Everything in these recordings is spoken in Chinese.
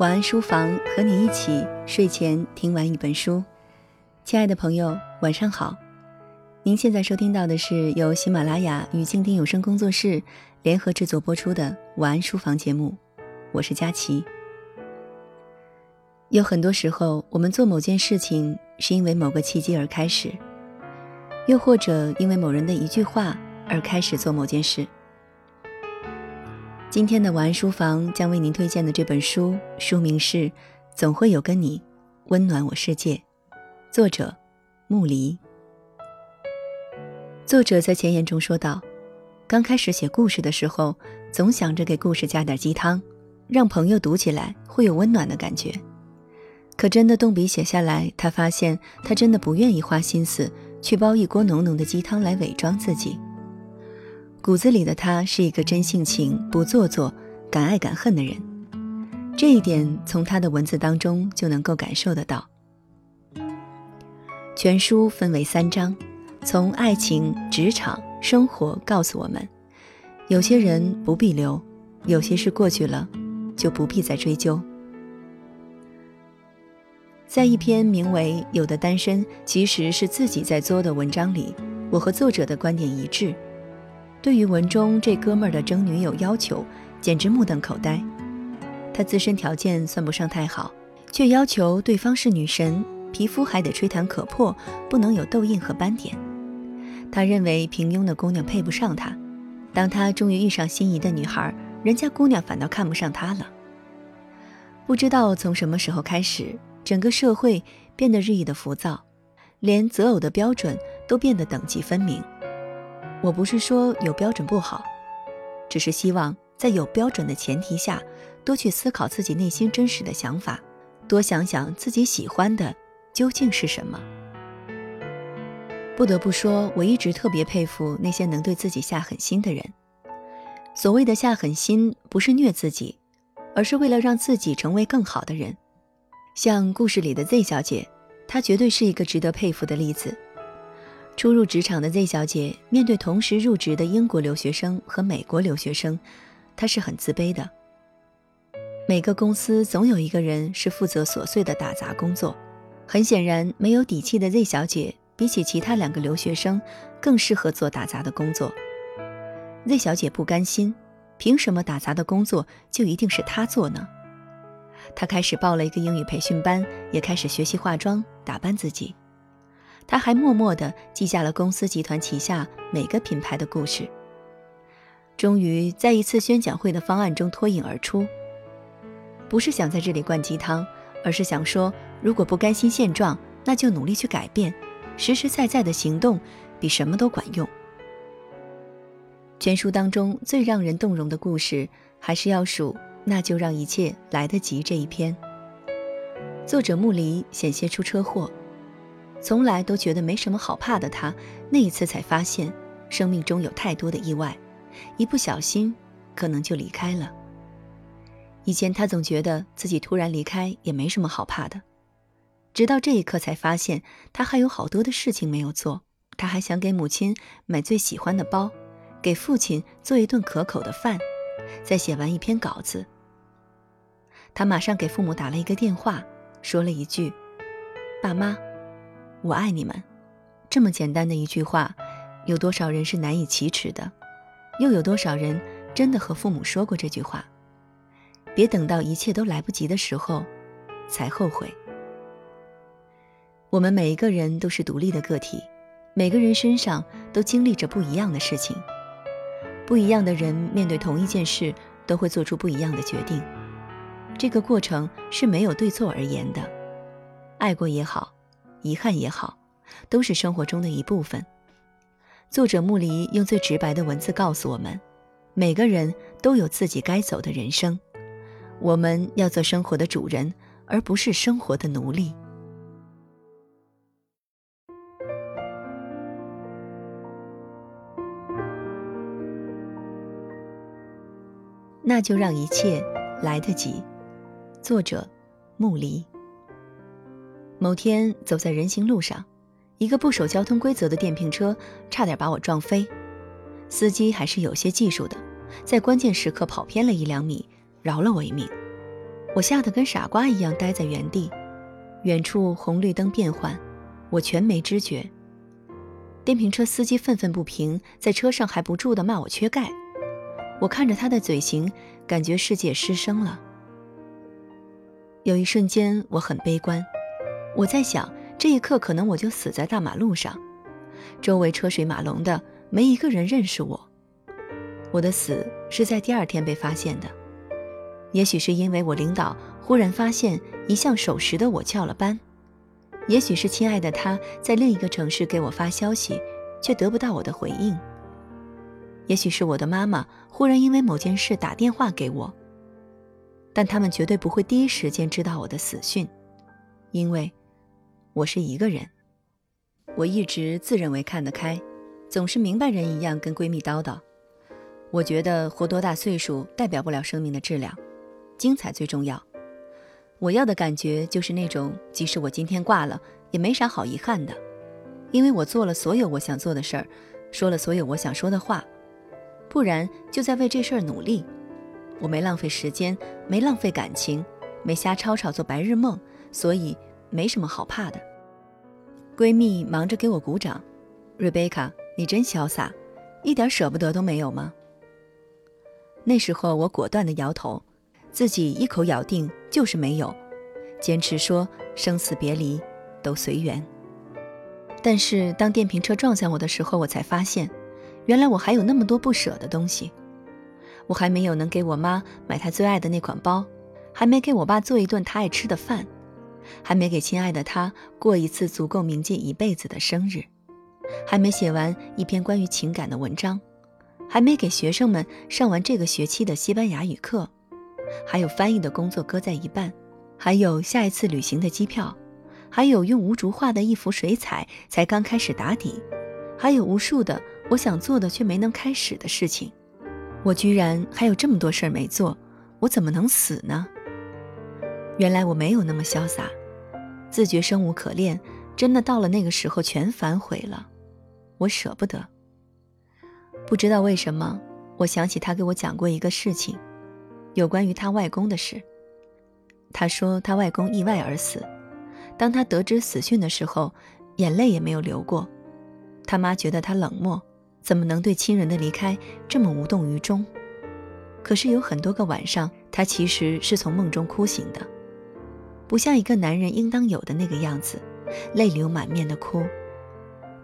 晚安书房，和你一起睡前听完一本书。亲爱的朋友，晚上好。您现在收听到的是由喜马拉雅与静听有声工作室联合制作播出的晚安书房节目，我是佳琪。有很多时候，我们做某件事情是因为某个契机而开始，又或者因为某人的一句话而开始做某件事。今天的晚安书房将为您推荐的这本书，书名是《总会有个你温暖我世界》，作者木离。作者在前言中说道：“刚开始写故事的时候，总想着给故事加点鸡汤，让朋友读起来会有温暖的感觉。可真的动笔写下来，他发现他真的不愿意花心思去煲一锅浓浓的鸡汤来伪装自己。”骨子里的他是一个真性情、不做作、敢爱敢恨的人，这一点从他的文字当中就能够感受得到。全书分为三章，从爱情、职场、生活告诉我们，有些人不必留，有些事过去了，就不必再追究。在一篇名为《有的单身其实是自己在作》的文章里，我和作者的观点一致。对于文中这哥们儿的征女友要求，简直目瞪口呆。他自身条件算不上太好，却要求对方是女神，皮肤还得吹弹可破，不能有痘印和斑点。他认为平庸的姑娘配不上他。当他终于遇上心仪的女孩，人家姑娘反倒看不上他了。不知道从什么时候开始，整个社会变得日益的浮躁，连择偶的标准都变得等级分明。我不是说有标准不好，只是希望在有标准的前提下，多去思考自己内心真实的想法，多想想自己喜欢的究竟是什么。不得不说，我一直特别佩服那些能对自己下狠心的人。所谓的下狠心，不是虐自己，而是为了让自己成为更好的人。像故事里的 Z 小姐，她绝对是一个值得佩服的例子。初入职场的 Z 小姐面对同时入职的英国留学生和美国留学生，她是很自卑的。每个公司总有一个人是负责琐碎的打杂工作，很显然，没有底气的 Z 小姐比起其他两个留学生更适合做打杂的工作。Z 小姐不甘心，凭什么打杂的工作就一定是她做呢？她开始报了一个英语培训班，也开始学习化妆打扮自己。他还默默地记下了公司集团旗下每个品牌的故事。终于在一次宣讲会的方案中脱颖而出。不是想在这里灌鸡汤，而是想说，如果不甘心现状，那就努力去改变。实实在在的行动比什么都管用。全书当中最让人动容的故事，还是要数“那就让一切来得及”这一篇。作者木离险些出车祸。从来都觉得没什么好怕的他，那一次才发现，生命中有太多的意外，一不小心可能就离开了。以前他总觉得自己突然离开也没什么好怕的，直到这一刻才发现，他还有好多的事情没有做。他还想给母亲买最喜欢的包，给父亲做一顿可口的饭，再写完一篇稿子。他马上给父母打了一个电话，说了一句：“爸妈。”我爱你们，这么简单的一句话，有多少人是难以启齿的？又有多少人真的和父母说过这句话？别等到一切都来不及的时候，才后悔。我们每一个人都是独立的个体，每个人身上都经历着不一样的事情，不一样的人面对同一件事都会做出不一样的决定。这个过程是没有对错而言的，爱过也好。遗憾也好，都是生活中的一部分。作者木离用最直白的文字告诉我们：每个人都有自己该走的人生，我们要做生活的主人，而不是生活的奴隶。那就让一切来得及。作者木离。某天走在人行路上，一个不守交通规则的电瓶车差点把我撞飞。司机还是有些技术的，在关键时刻跑偏了一两米，饶了我一命。我吓得跟傻瓜一样呆在原地。远处红绿灯变换，我全没知觉。电瓶车司机愤愤不平，在车上还不住地骂我缺钙。我看着他的嘴型，感觉世界失声了。有一瞬间，我很悲观。我在想，这一刻可能我就死在大马路上，周围车水马龙的，没一个人认识我。我的死是在第二天被发现的，也许是因为我领导忽然发现一向守时的我翘了班。也许是亲爱的他在另一个城市给我发消息，却得不到我的回应。也许是我的妈妈忽然因为某件事打电话给我，但他们绝对不会第一时间知道我的死讯，因为我是一个人。我一直自认为看得开，总是明白人一样跟闺蜜叨叨。我觉得活多大岁数代表不了生命的质量，精彩最重要。我要的感觉就是那种，即使我今天挂了，也没啥好遗憾的，因为我做了所有我想做的事儿，说了所有我想说的话，不然就在为这事儿努力。我没浪费时间，没浪费感情，没瞎吵吵做白日梦，所以没什么好怕的。闺蜜忙着给我鼓掌，瑞贝卡，你真潇洒，一点舍不得都没有吗？那时候我果断地摇头。自己一口咬定就是没有，坚持说生死别离都随缘。但是当电瓶车撞向我的时候，我才发现，原来我还有那么多不舍的东西。我还没有能给我妈买她最爱的那款包，还没给我爸做一顿他爱吃的饭，还没给亲爱的他过一次足够铭记一辈子的生日，还没写完一篇关于情感的文章，还没给学生们上完这个学期的西班牙语课。还有翻译的工作搁在一半，还有下一次旅行的机票，还有用吴竹画的一幅水彩才刚开始打底，还有无数的我想做的却没能开始的事情。我居然还有这么多事儿没做，我怎么能死呢？原来我没有那么潇洒，自觉生无可恋，真的到了那个时候全反悔了，我舍不得。不知道为什么，我想起他给我讲过一个事情。有关于他外公的事，他说他外公意外而死。当他得知死讯的时候，眼泪也没有流过。他妈觉得他冷漠，怎么能对亲人的离开这么无动于衷？可是有很多个晚上，他其实是从梦中哭醒的，不像一个男人应当有的那个样子，泪流满面的哭。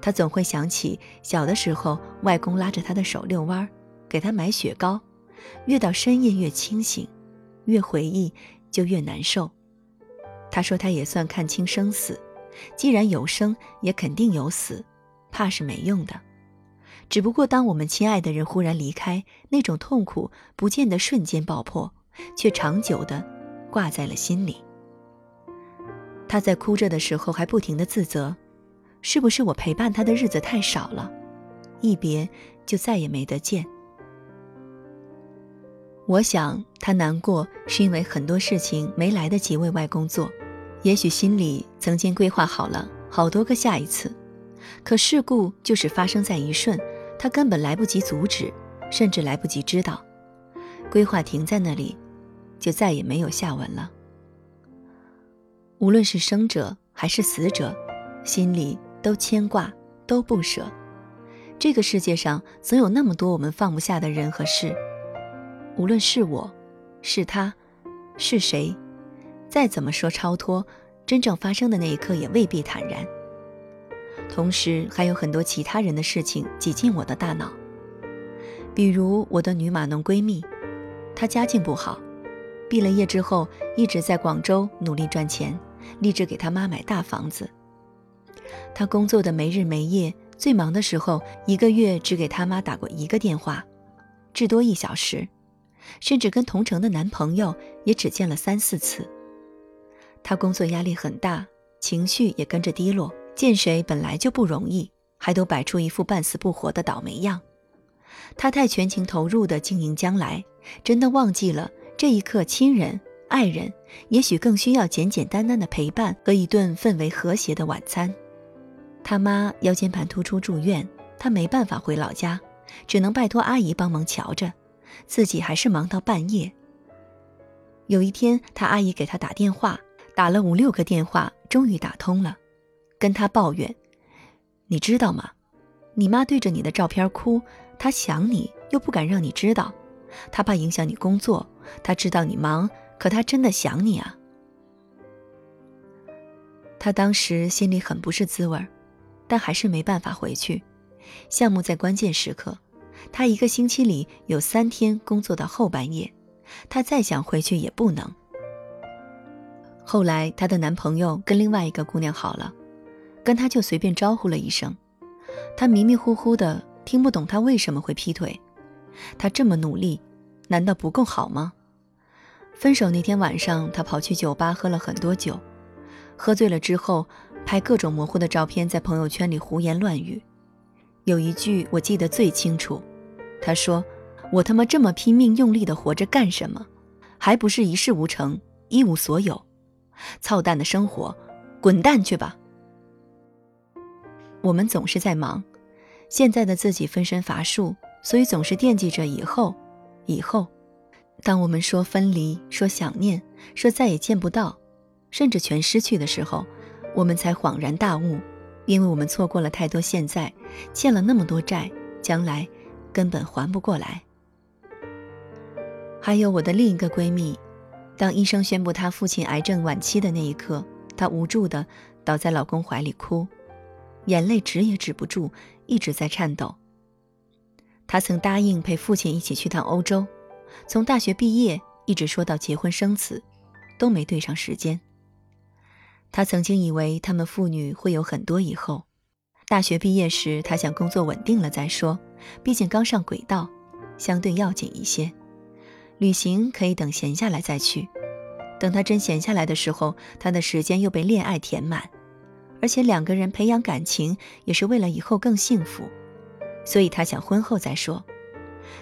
他总会想起小的时候，外公拉着他的手遛弯，给他买雪糕。越到深夜越清醒，越回忆就越难受。他说他也算看清生死，既然有生，也肯定有死，怕是没用的。只不过当我们亲爱的人忽然离开，那种痛苦不见得瞬间爆破，却长久的挂在了心里。他在哭着的时候还不停的自责，是不是我陪伴他的日子太少了，一别就再也没得见。我想他难过，是因为很多事情没来得及为外公做，也许心里曾经规划好了好多个下一次，可事故就是发生在一瞬，他根本来不及阻止，甚至来不及知道，规划停在那里，就再也没有下文了。无论是生者还是死者，心里都牵挂，都不舍。这个世界上总有那么多我们放不下的人和事。无论是我，是他，是谁，再怎么说超脱，真正发生的那一刻也未必坦然。同时，还有很多其他人的事情挤进我的大脑，比如我的女码农闺蜜，她家境不好，毕了业之后一直在广州努力赚钱，立志给他妈买大房子。他工作的没日没夜，最忙的时候一个月只给他妈打过一个电话，至多一小时。甚至跟同城的男朋友也只见了三四次。他工作压力很大，情绪也跟着低落。见谁本来就不容易，还都摆出一副半死不活的倒霉样。他太全情投入的经营将来，真的忘记了这一刻，亲人、爱人也许更需要简简单单的陪伴和一顿氛围和谐的晚餐。他妈腰间盘突出住院，他没办法回老家，只能拜托阿姨帮忙瞧着。自己还是忙到半夜。有一天，他阿姨给他打电话，打了五六个电话，终于打通了，跟他抱怨：“你知道吗？你妈对着你的照片哭，她想你又不敢让你知道，她怕影响你工作。她知道你忙，可他真的想你啊。”他当时心里很不是滋味儿，但还是没办法回去。项目在关键时刻，他一个星期里有三天工作到后半夜，他再想回去也不能。后来，她的男朋友跟另外一个姑娘好了，跟他就随便招呼了一声。他迷迷糊糊的听不懂他为什么会劈腿。他这么努力，难道不够好吗？分手那天晚上，他跑去酒吧喝了很多酒，喝醉了之后拍各种模糊的照片，在朋友圈里胡言乱语。有一句我记得最清楚，他说：“我他妈这么拼命用力的活着干什么？还不是一事无成，一无所有。”操蛋的生活，滚蛋去吧！我们总是在忙，现在的自己分身乏术，所以总是惦记着以后，以后。当我们说分离、说想念、说再也见不到，甚至全失去的时候，我们才恍然大悟，因为我们错过了太多现在，欠了那么多债，将来根本还不过来。还有我的另一个闺蜜。当医生宣布她父亲癌症晚期的那一刻，她无助的倒在老公怀里哭，眼泪止也止不住，一直在颤抖。她曾答应陪父亲一起去趟欧洲，从大学毕业一直说到结婚生子，都没对上时间。他曾经以为他们父女会有很多以后。大学毕业时，他想工作稳定了再说，毕竟刚上轨道，相对要紧一些。旅行可以等闲下来再去，等他真闲下来的时候，他的时间又被恋爱填满，而且两个人培养感情也是为了以后更幸福，所以他想婚后再说。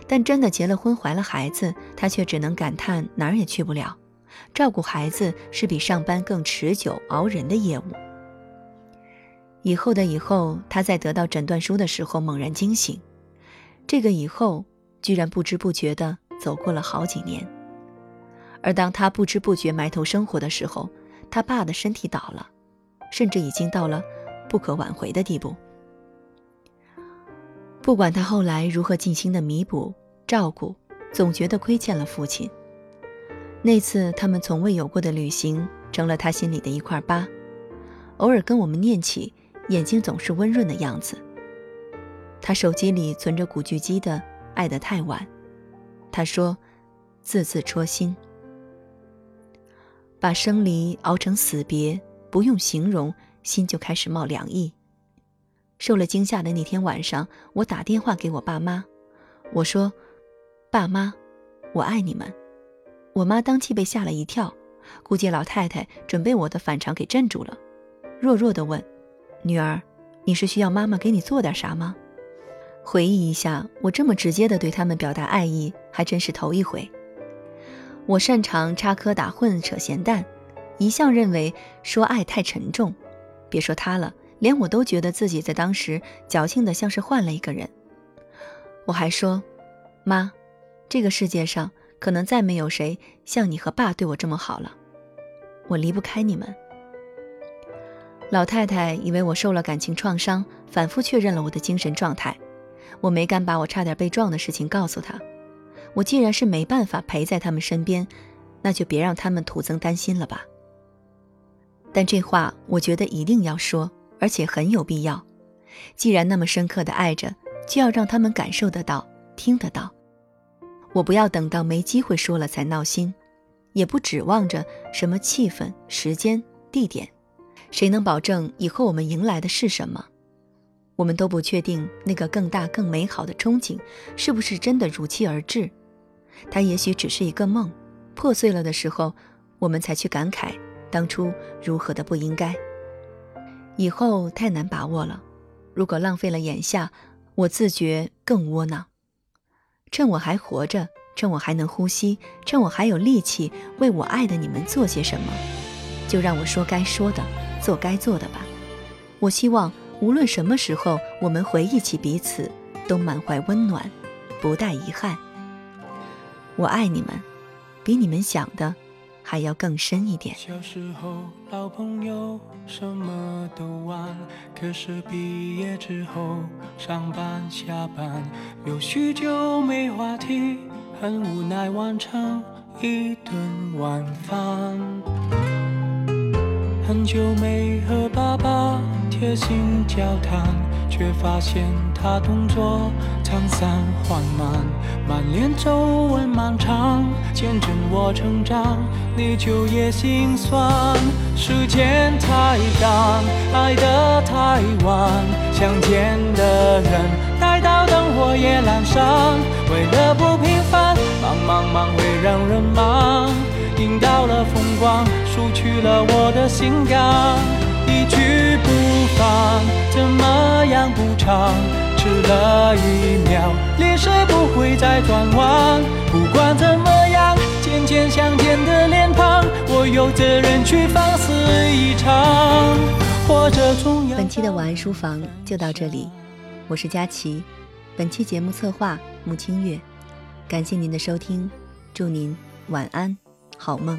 但真的结了婚，怀了孩子，他却只能感叹哪儿也去不了。照顾孩子是比上班更持久、熬人的业务。以后的以后，他在得到诊断书的时候猛然惊醒，这个以后居然不知不觉的。走过了好几年，而当他不知不觉埋头生活的时候，他爸的身体倒了，甚至已经到了不可挽回的地步。不管他后来如何尽心的弥补、照顾，总觉得亏欠了父亲。那次他们从未有过的旅行，成了他心里的一块疤。偶尔跟我们念起，眼睛总是温润的样子。他手机里存着古巨基的《爱得太晚》。他说：“字字戳心，把生离熬成死别，不用形容，心就开始冒凉意。受了惊吓的那天晚上，我打电话给我爸妈，我说：‘爸妈，我爱你们。’我妈当即被吓了一跳，估计老太太准被我的反常给镇住了，弱弱的问：‘女儿，你是需要妈妈给你做点啥吗？’”回忆一下，我这么直接的对他们表达爱意，还真是头一回。我擅长插科打诨、扯闲淡，一向认为说爱太沉重。别说他了，连我都觉得自己在当时矫情的像是换了一个人。我还说，妈，这个世界上可能再没有谁像你和爸对我这么好了。我离不开你们。老太太以为我受了感情创伤，反复确认了我的精神状态。我没敢把我差点被撞的事情告诉他。我既然是没办法陪在他们身边，那就别让他们徒增担心了吧。但这话我觉得一定要说，而且很有必要。既然那么深刻的爱着，就要让他们感受得到、听得到。我不要等到没机会说了才闹心，也不指望着什么气氛、时间、地点。谁能保证以后我们迎来的是什么？我们都不确定那个更大、更美好的憧憬是不是真的如期而至，它也许只是一个梦，破碎了的时候，我们才去感慨当初如何的不应该。以后太难把握了，如果浪费了眼下，我自觉更窝囊。趁我还活着，趁我还能呼吸，趁我还有力气为我爱的你们做些什么，就让我说该说的，做该做的吧。我希望。无论什么时候，我们回忆起彼此，都满怀温暖，不带遗憾。我爱你们，比你们想的还要更深一点。小时候老朋友什么都玩，可是毕业之后上班下班，有许久没话题，很无奈完成一顿晚饭。很久没和爸爸贴心交谈，却发现他动作沧桑缓慢，满脸皱纹漫长，见证我成长，你就业心酸。时间太赶，爱得太晚，想见的人待到灯火也阑珊，为了不平凡，忙忙忙会让人忙。赢到了风光，输去了我的心肝。一去不返，怎么样补偿？迟了一秒，历史不会再转弯。不管怎么样，渐渐相见的脸庞，我有责任去放肆一场。或者总要。本期的晚安书房就到这里，我是佳琪。本期节目策划穆清月，感谢您的收听，祝您晚安。好梦。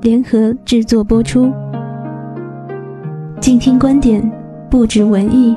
联合制作播出。静听观点，不止文艺。